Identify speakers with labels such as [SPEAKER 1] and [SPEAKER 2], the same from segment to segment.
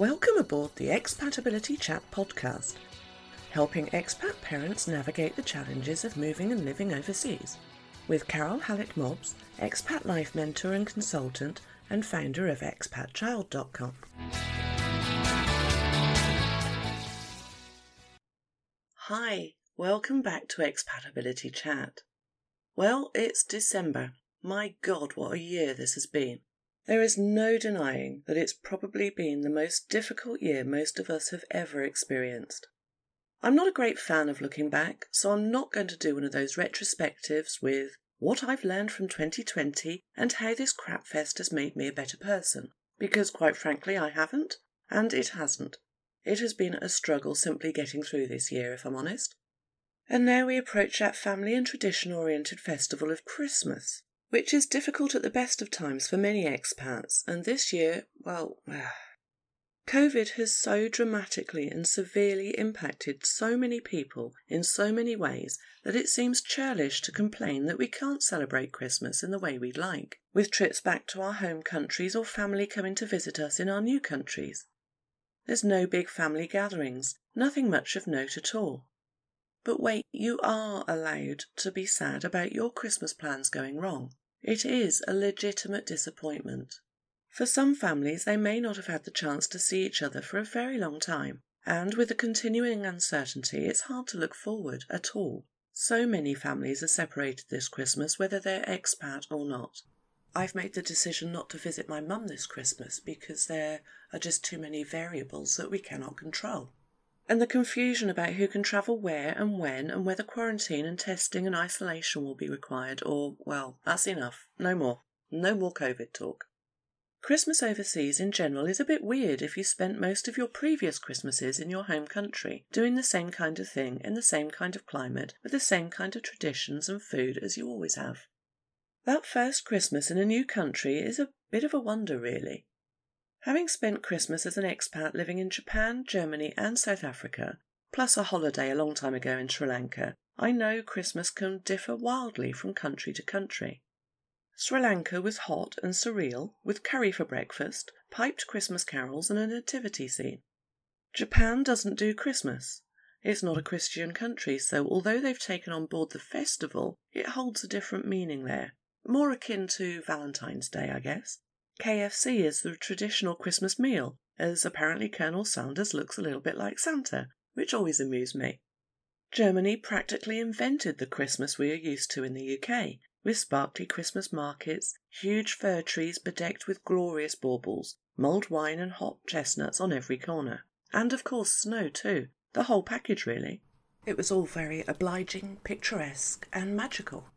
[SPEAKER 1] Welcome aboard the Expatability Chat podcast, helping expat parents navigate the challenges of moving and living overseas. With Carole Hallett Mobbs, expat life mentor and consultant, and founder of expatchild.com. Hi, welcome back to Expatability Chat. Well, it's December. My God, what a year this has been. There is no denying that it's probably been the most difficult year most of us have ever experienced. I'm not a great fan of looking back, so I'm not going to do one of those retrospectives with what I've learned from 2020 and how this crapfest has made me a better person, because quite frankly I haven't, and it hasn't. It has been a struggle simply getting through this year, if I'm honest. And now we approach that family and tradition oriented festival of Christmas which is difficult at the best of times for many expats. And this year, well, COVID has so dramatically and severely impacted so many people in so many ways that it seems churlish to complain that we can't celebrate Christmas in the way we'd like, with trips back to our home countries or family coming to visit us in our new countries. There's no big family gatherings, nothing much of note at all. But wait, you are allowed to be sad about your Christmas plans going wrong. It is a legitimate disappointment. For some families, they may not have had the chance to see each other for a very long time, and with the continuing uncertainty, it's hard to look forward at all. So many families are separated this Christmas, whether they're expat or not. I've made the decision not to visit my mum this Christmas because there are just too many variables that we cannot control and the confusion about who can travel where and when, and whether quarantine and testing and isolation will be required, or, well, that's enough. No more. No more COVID talk. Christmas overseas in general is a bit weird if you spent most of your previous Christmases in your home country, doing the same kind of thing in the same kind of climate, with the same kind of traditions and food as you always have. That first Christmas in a new country is a bit of a wonder, really. Having spent Christmas as an expat living in Japan, Germany, and South Africa, plus a holiday a long time ago in Sri Lanka, I know Christmas can differ wildly from country to country. Sri Lanka was hot and surreal, with curry for breakfast, piped Christmas carols, and a nativity scene. Japan doesn't do Christmas. It's not a Christian country, so although they've taken on board the festival, it holds a different meaning there. More akin to Valentine's Day, I guess. KFC is the traditional Christmas meal, as apparently Colonel Sanders looks a little bit like Santa, which always amused me. Germany practically invented the Christmas we are used to in the UK, with sparkly Christmas markets, huge fir trees bedecked with glorious baubles, mulled wine and hot chestnuts on every corner. And of course, snow too. The whole package, really. It was all very obliging, picturesque, and magical.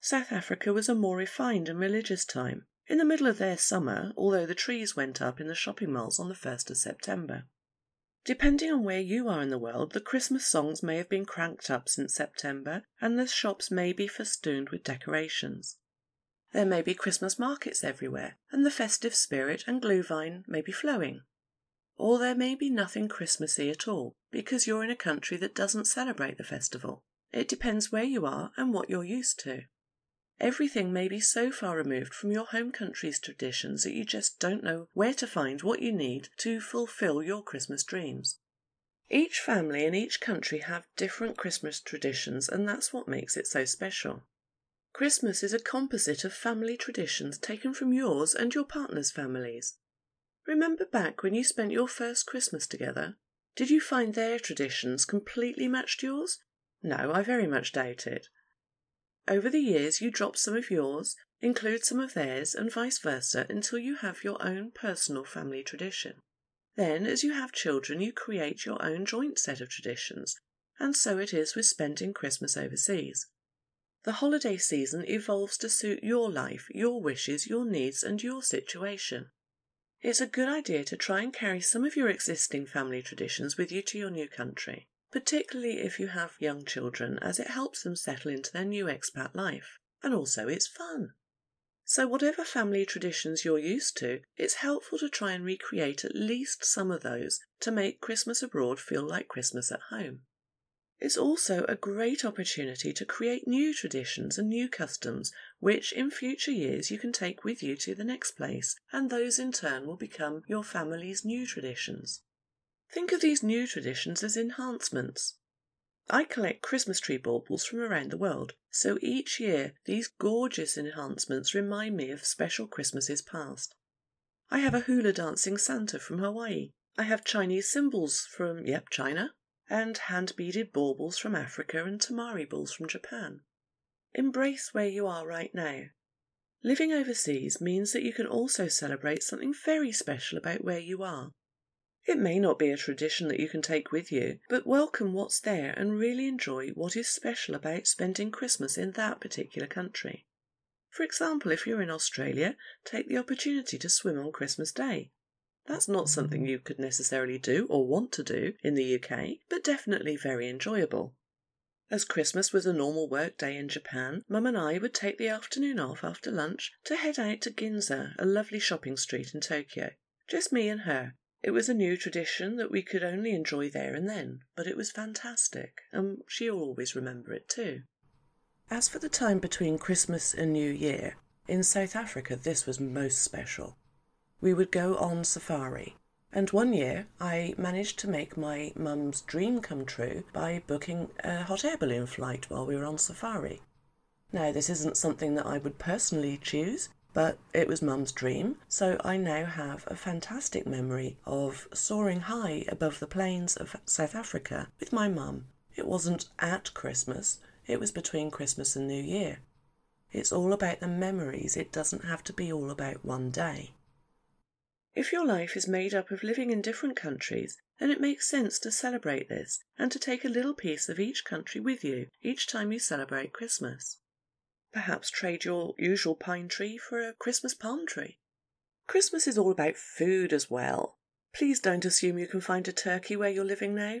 [SPEAKER 1] South Africa was a more refined and religious time, in the middle of their summer, although the trees went up in the shopping malls on the 1st of September. Depending on where you are in the world, the Christmas songs may have been cranked up since September, and the shops may be festooned with decorations. There may be Christmas markets everywhere, and the festive spirit and glühwein may be flowing. Or there may be nothing Christmassy at all, because you're in a country that doesn't celebrate the festival. It depends where you are and what you're used to. Everything may be so far removed from your home country's traditions that you just don't know where to find what you need to fulfill your Christmas dreams. Each family in each country have different Christmas traditions, and that's what makes it so special. Christmas is a composite of family traditions taken from yours and your partner's families. Remember back when you spent your first Christmas together? Did you find their traditions completely matched yours? No, I very much doubt it. Over the years, you drop some of yours, include some of theirs, and vice versa until you have your own personal family tradition. Then, as you have children, you create your own joint set of traditions, and so it is with spending Christmas overseas. The holiday season evolves to suit your life, your wishes, your needs, and your situation. It's a good idea to try and carry some of your existing family traditions with you to your new country particularly if you have young children, as it helps them settle into their new expat life. And also, it's fun. So, whatever family traditions you're used to, it's helpful to try and recreate at least some of those to make Christmas abroad feel like Christmas at home. It's also a great opportunity to create new traditions and new customs, which in future years you can take with you to the next place, and those in turn will become your family's new traditions. Think of these new traditions as enhancements. I collect Christmas tree baubles from around the world, so each year these gorgeous enhancements remind me of special Christmases past. I have a hula dancing Santa from Hawaii. I have Chinese cymbals from, yep, China, and hand beaded baubles from Africa and temari balls from Japan. Embrace where you are right now. Living overseas means that you can also celebrate something very special about where you are. It may not be a tradition that you can take with you, but welcome what's there and really enjoy what is special about spending Christmas in that particular country. For example, if you're in Australia, take the opportunity to swim on Christmas Day. That's not something you could necessarily do or want to do in the UK, but definitely very enjoyable. As Christmas was a normal work day in Japan, Mum and I would take the afternoon off after lunch to head out to Ginza, a lovely shopping street in Tokyo. Just me and her, it was a new tradition that we could only enjoy there and then, but it was fantastic, and she'll always remember it too. As for the time between Christmas and New Year, in South Africa this was most special. We would go on safari, and one year I managed to make my mum's dream come true by booking a hot air balloon flight while we were on safari. Now, this isn't something that I would personally choose, but it was Mum's dream, so I now have a fantastic memory of soaring high above the plains of South Africa with my mum. It wasn't at Christmas, it was between Christmas and New Year. It's all about the memories, it doesn't have to be all about one day. If your life is made up of living in different countries, then it makes sense to celebrate this and to take a little piece of each country with you each time you celebrate Christmas. Perhaps trade your usual pine tree for a Christmas palm tree. Christmas is all about food as well. Please don't assume you can find a turkey where you're living now.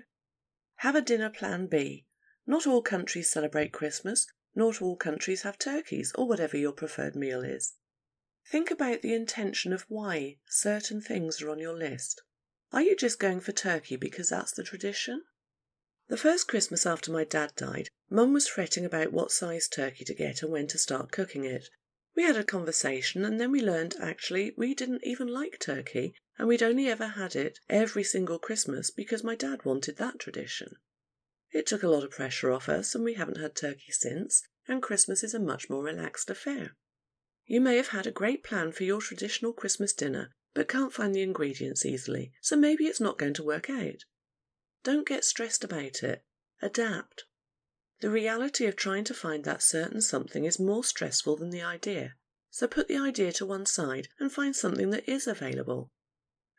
[SPEAKER 1] Have a dinner plan B. Not all countries celebrate Christmas, not all countries have turkeys, or whatever your preferred meal is. Think about the intention of why certain things are on your list. Are you just going for turkey because that's the tradition? The first Christmas after my dad died, Mum was fretting about what size turkey to get and when to start cooking it. We had a conversation and then we learned actually we didn't even like turkey and we'd only ever had it every single Christmas because my dad wanted that tradition. It took a lot of pressure off us and we haven't had turkey since, and Christmas is a much more relaxed affair. You may have had a great plan for your traditional Christmas dinner, but can't find the ingredients easily, so maybe it's not going to work out. Don't get stressed about it. Adapt. The reality of trying to find that certain something is more stressful than the idea. So put the idea to one side and find something that is available.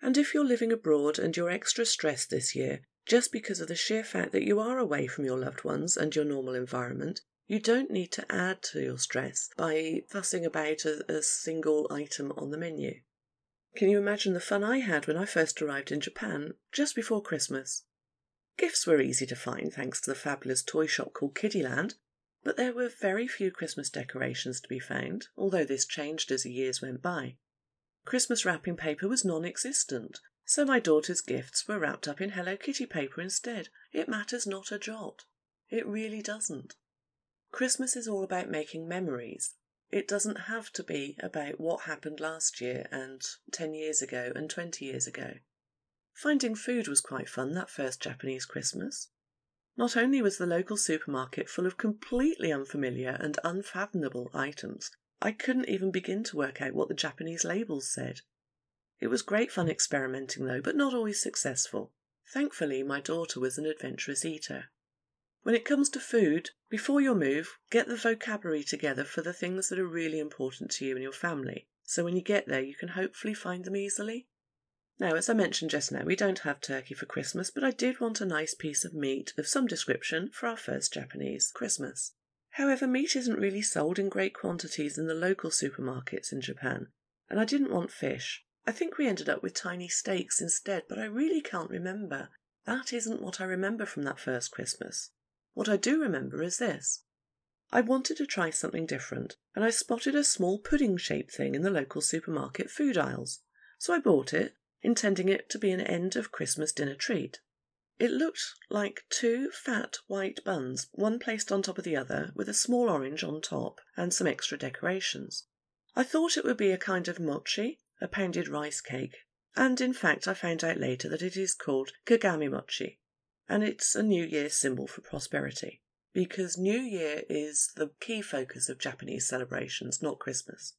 [SPEAKER 1] And if you're living abroad and you're extra stressed this year, just because of the sheer fact that you are away from your loved ones and your normal environment, you don't need to add to your stress by fussing about a, a single item on the menu. Can you imagine the fun I had when I first arrived in Japan just before Christmas? Gifts were easy to find thanks to the fabulous toy shop called Kiddyland, but there were very few Christmas decorations to be found, although this changed as the years went by. Christmas wrapping paper was non existent, so my daughter's gifts were wrapped up in Hello Kitty paper instead. It matters not a jot. It really doesn't. Christmas is all about making memories. It doesn't have to be about what happened last year and 10 years ago and 20 years ago. Finding food was quite fun that first Japanese Christmas. Not only was the local supermarket full of completely unfamiliar and unfathomable items, I couldn't even begin to work out what the Japanese labels said. It was great fun experimenting though, but not always successful. Thankfully, my daughter was an adventurous eater. When it comes to food, before your move, get the vocabulary together for the things that are really important to you and your family, so when you get there you can hopefully find them easily. Now, as I mentioned just now, we don't have turkey for Christmas, but I did want a nice piece of meat of some description for our first Japanese Christmas. However, meat isn't really sold in great quantities in the local supermarkets in Japan, and I didn't want fish. I think we ended up with tiny steaks instead, but I really can't remember. That isn't what I remember from that first Christmas. What I do remember is this. I wanted to try something different, and I spotted a small pudding shaped thing in the local supermarket food aisles. So I bought it intending it to be an end of Christmas dinner treat. It looked like two fat white buns, one placed on top of the other, with a small orange on top and some extra decorations. I thought it would be a kind of mochi, a pounded rice cake, and in fact I found out later that it is called kagami mochi, and it's a New Year symbol for prosperity because New Year is the key focus of Japanese celebrations, not Christmas.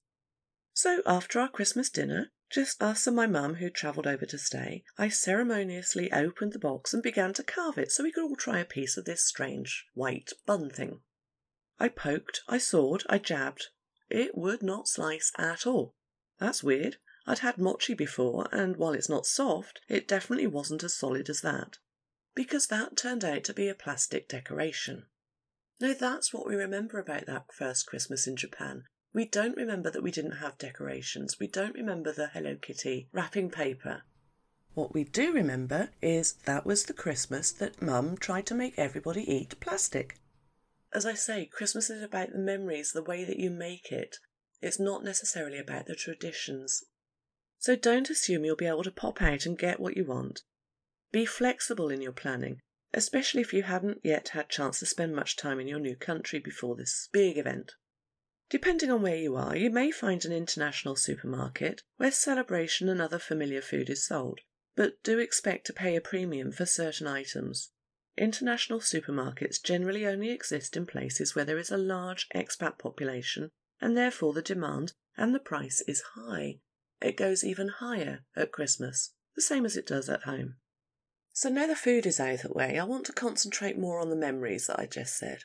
[SPEAKER 1] So after our Christmas dinner, just us and my mum who'd travelled over to stay, I ceremoniously opened the box and began to carve it so we could all try a piece of this strange white bun thing. I poked, I sawed, I jabbed. It would not slice at all. That's weird. I'd had mochi before, and while it's not soft, it definitely wasn't as solid as that. Because that turned out to be a plastic decoration. No, that's what we remember about that first Christmas in Japan. We don't remember that we didn't have decorations. We don't remember the Hello Kitty wrapping paper. What we do remember is that was the Christmas that Mum tried to make everybody eat plastic. As I say, Christmas is about the memories, the way that you make it. It's not necessarily about the traditions. So don't assume you'll be able to pop out and get what you want. Be flexible in your planning especially if you haven't yet had chance to spend much time in your new country before this big event. Depending on where you are, you may find an international supermarket where celebration and other familiar food is sold, but do expect to pay a premium for certain items. International supermarkets generally only exist in places where there is a large expat population and therefore the demand and the price is high. It goes even higher at Christmas, the same as it does at home. So now the food is out of the way, I want to concentrate more on the memories that I just said.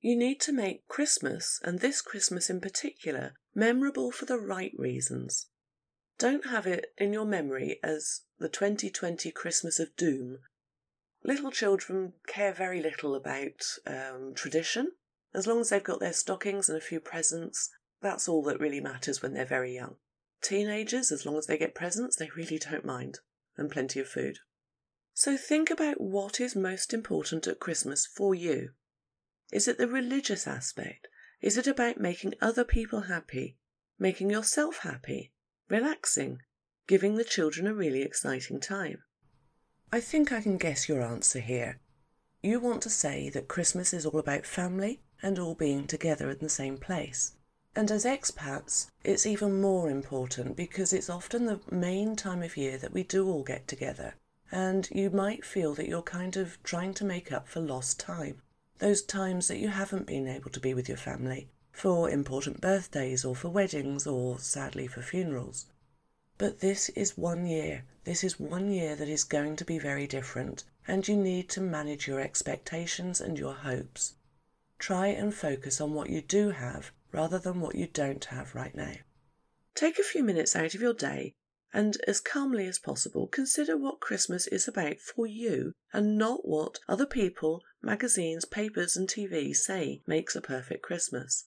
[SPEAKER 1] You need to make Christmas, and this Christmas in particular, memorable for the right reasons. Don't have it in your memory as the 2020 Christmas of doom. Little children care very little about um, tradition. As long as they've got their stockings and a few presents, that's all that really matters when they're very young. Teenagers, as long as they get presents, they really don't mind, and plenty of food. So think about what is most important at Christmas for you. Is it the religious aspect? Is it about making other people happy, making yourself happy, relaxing, giving the children a really exciting time? I think I can guess your answer here. You want to say that Christmas is all about family and all being together in the same place. And as expats, it's even more important because it's often the main time of year that we do all get together and you might feel that you're kind of trying to make up for lost time. Those times that you haven't been able to be with your family for important birthdays or for weddings or sadly for funerals. But this is one year. This is one year that is going to be very different, and you need to manage your expectations and your hopes. Try and focus on what you do have rather than what you don't have right now. Take a few minutes out of your day and as calmly as possible consider what Christmas is about for you and not what other people, magazines, papers, and TV say makes a perfect Christmas.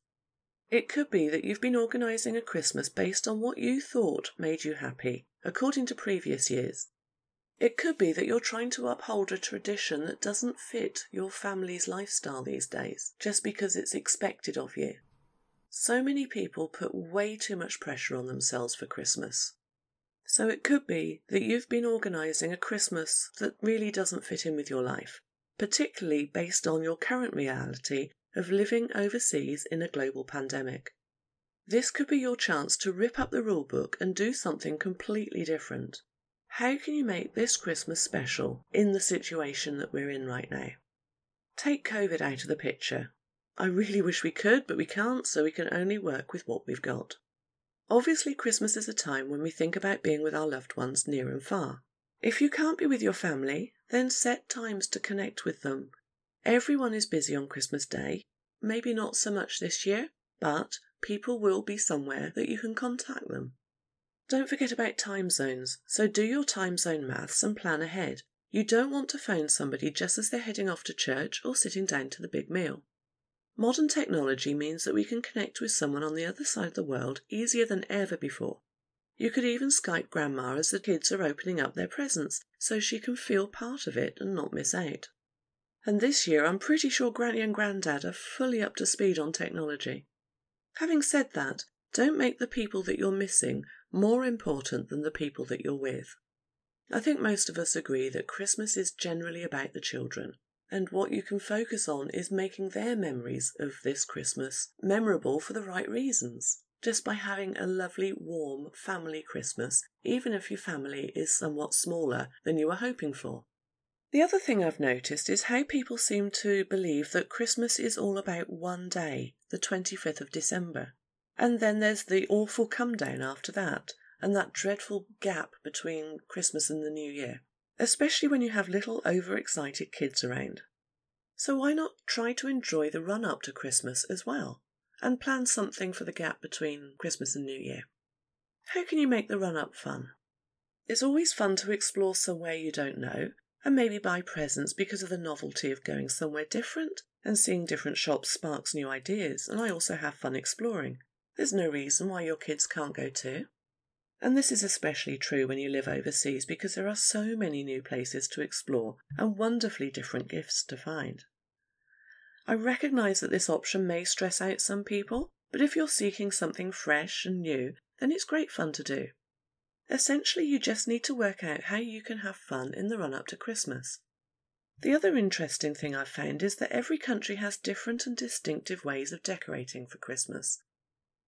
[SPEAKER 1] It could be that you've been organising a Christmas based on what you thought made you happy, according to previous years. It could be that you're trying to uphold a tradition that doesn't fit your family's lifestyle these days, just because it's expected of you. So many people put way too much pressure on themselves for Christmas. So it could be that you've been organising a Christmas that really doesn't fit in with your life, particularly based on your current reality of living overseas in a global pandemic. This could be your chance to rip up the rulebook and do something completely different. How can you make this Christmas special in the situation that we're in right now? Take COVID out of the picture. I really wish we could, but we can't, so we can only work with what we've got. Obviously, Christmas is a time when we think about being with our loved ones near and far. If you can't be with your family, then set times to connect with them. Everyone is busy on Christmas Day. Maybe not so much this year, but people will be somewhere that you can contact them. Don't forget about time zones, so do your time zone maths and plan ahead. You don't want to phone somebody just as they're heading off to church or sitting down to the big meal. Modern technology means that we can connect with someone on the other side of the world easier than ever before. You could even Skype Grandma as the kids are opening up their presents so she can feel part of it and not miss out. And this year, I'm pretty sure Granny and Grandad are fully up to speed on technology. Having said that, don't make the people that you're missing more important than the people that you're with. I think most of us agree that Christmas is generally about the children, and what you can focus on is making their memories of this Christmas memorable for the right reasons, just by having a lovely, warm family Christmas, even if your family is somewhat smaller than you were hoping for. The other thing I've noticed is how people seem to believe that Christmas is all about one day, the 25th of December. And then there's the awful come down after that, and that dreadful gap between Christmas and the New Year especially when you have little overexcited kids around. So why not try to enjoy the run up to Christmas as well and plan something for the gap between Christmas and New Year? How can you make the run up fun? It's always fun to explore somewhere you don't know and maybe buy presents because of the novelty of going somewhere different and seeing different shops sparks new ideas, and I also have fun exploring. There's no reason why your kids can't go too. And this is especially true when you live overseas because there are so many new places to explore and wonderfully different gifts to find. I recognise that this option may stress out some people, but if you're seeking something fresh and new, then it's great fun to do. Essentially, you just need to work out how you can have fun in the run up to Christmas. The other interesting thing I've found is that every country has different and distinctive ways of decorating for Christmas.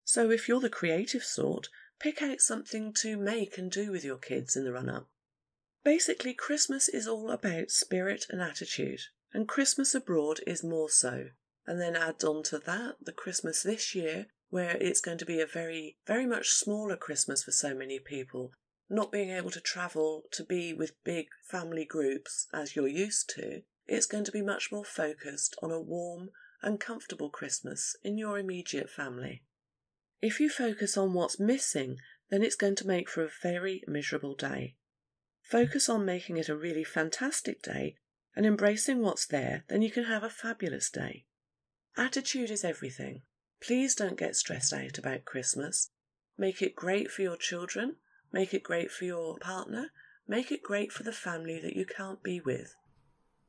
[SPEAKER 1] So if you're the creative sort, pick out something to make and do with your kids in the run up. Basically, Christmas is all about spirit and attitude, and Christmas abroad is more so. And then add on to that the Christmas this year, where it's going to be a very, very much smaller Christmas for so many people, not being able to travel to be with big family groups as you're used to. It's going to be much more focused on a warm and comfortable Christmas in your immediate family. If you focus on what's missing, then it's going to make for a very miserable day. Focus on making it a really fantastic day and embracing what's there, then you can have a fabulous day. Attitude is everything. Please don't get stressed out about Christmas. Make it great for your children, make it great for your partner, make it great for the family that you can't be with.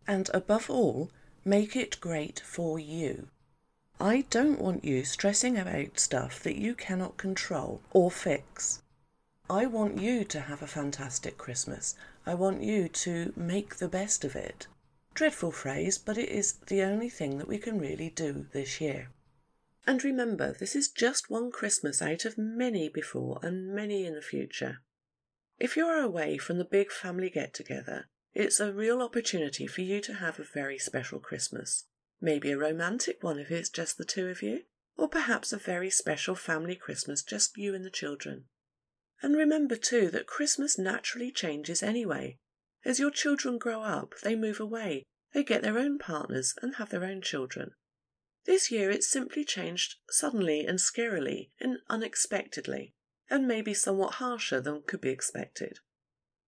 [SPEAKER 1] And above all, make it great for you. I don't want you stressing about stuff that you cannot control or fix. I want you to have a fantastic Christmas. I want you to make the best of it. Dreadful phrase, but it is the only thing that we can really do this year. And remember, this is just one Christmas out of many before and many in the future. If you are away from the big family get together, it's a real opportunity for you to have a very special Christmas. Maybe a romantic one if it's just the two of you, or perhaps a very special family Christmas, just you and the children. And remember too that Christmas naturally changes anyway. As your children grow up, they move away, they get their own partners and have their own children. This year it simply changed suddenly and scarily and unexpectedly, and maybe somewhat harsher than could be expected.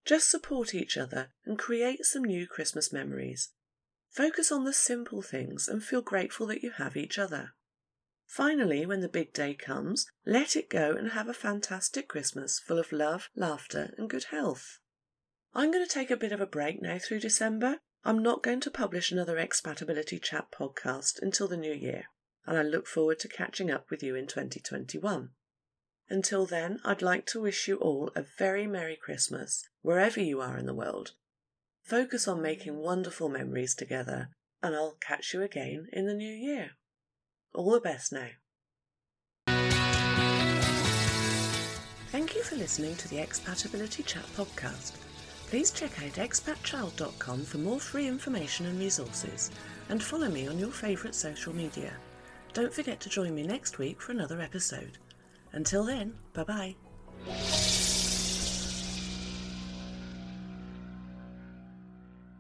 [SPEAKER 1] Just support each other and create some new Christmas memories. Focus on the simple things and feel grateful that you have each other. Finally, when the big day comes, let it go and have a fantastic Christmas full of love, laughter, and good health. I'm going to take a bit of a break now through December. I'm not going to publish another Expatability Chat podcast until the new year, and I look forward to catching up with you in 2021. Until then, I'd like to wish you all a very Merry Christmas, wherever you are in the world, Focus on making wonderful memories together, and I'll catch you again in the new year. All the best now. Thank you for listening to the Expatability Chat podcast. Please check out expatchild.com for more free information and resources, and follow me on your favourite social media. Don't forget to join me next week for another episode. Until then, bye bye.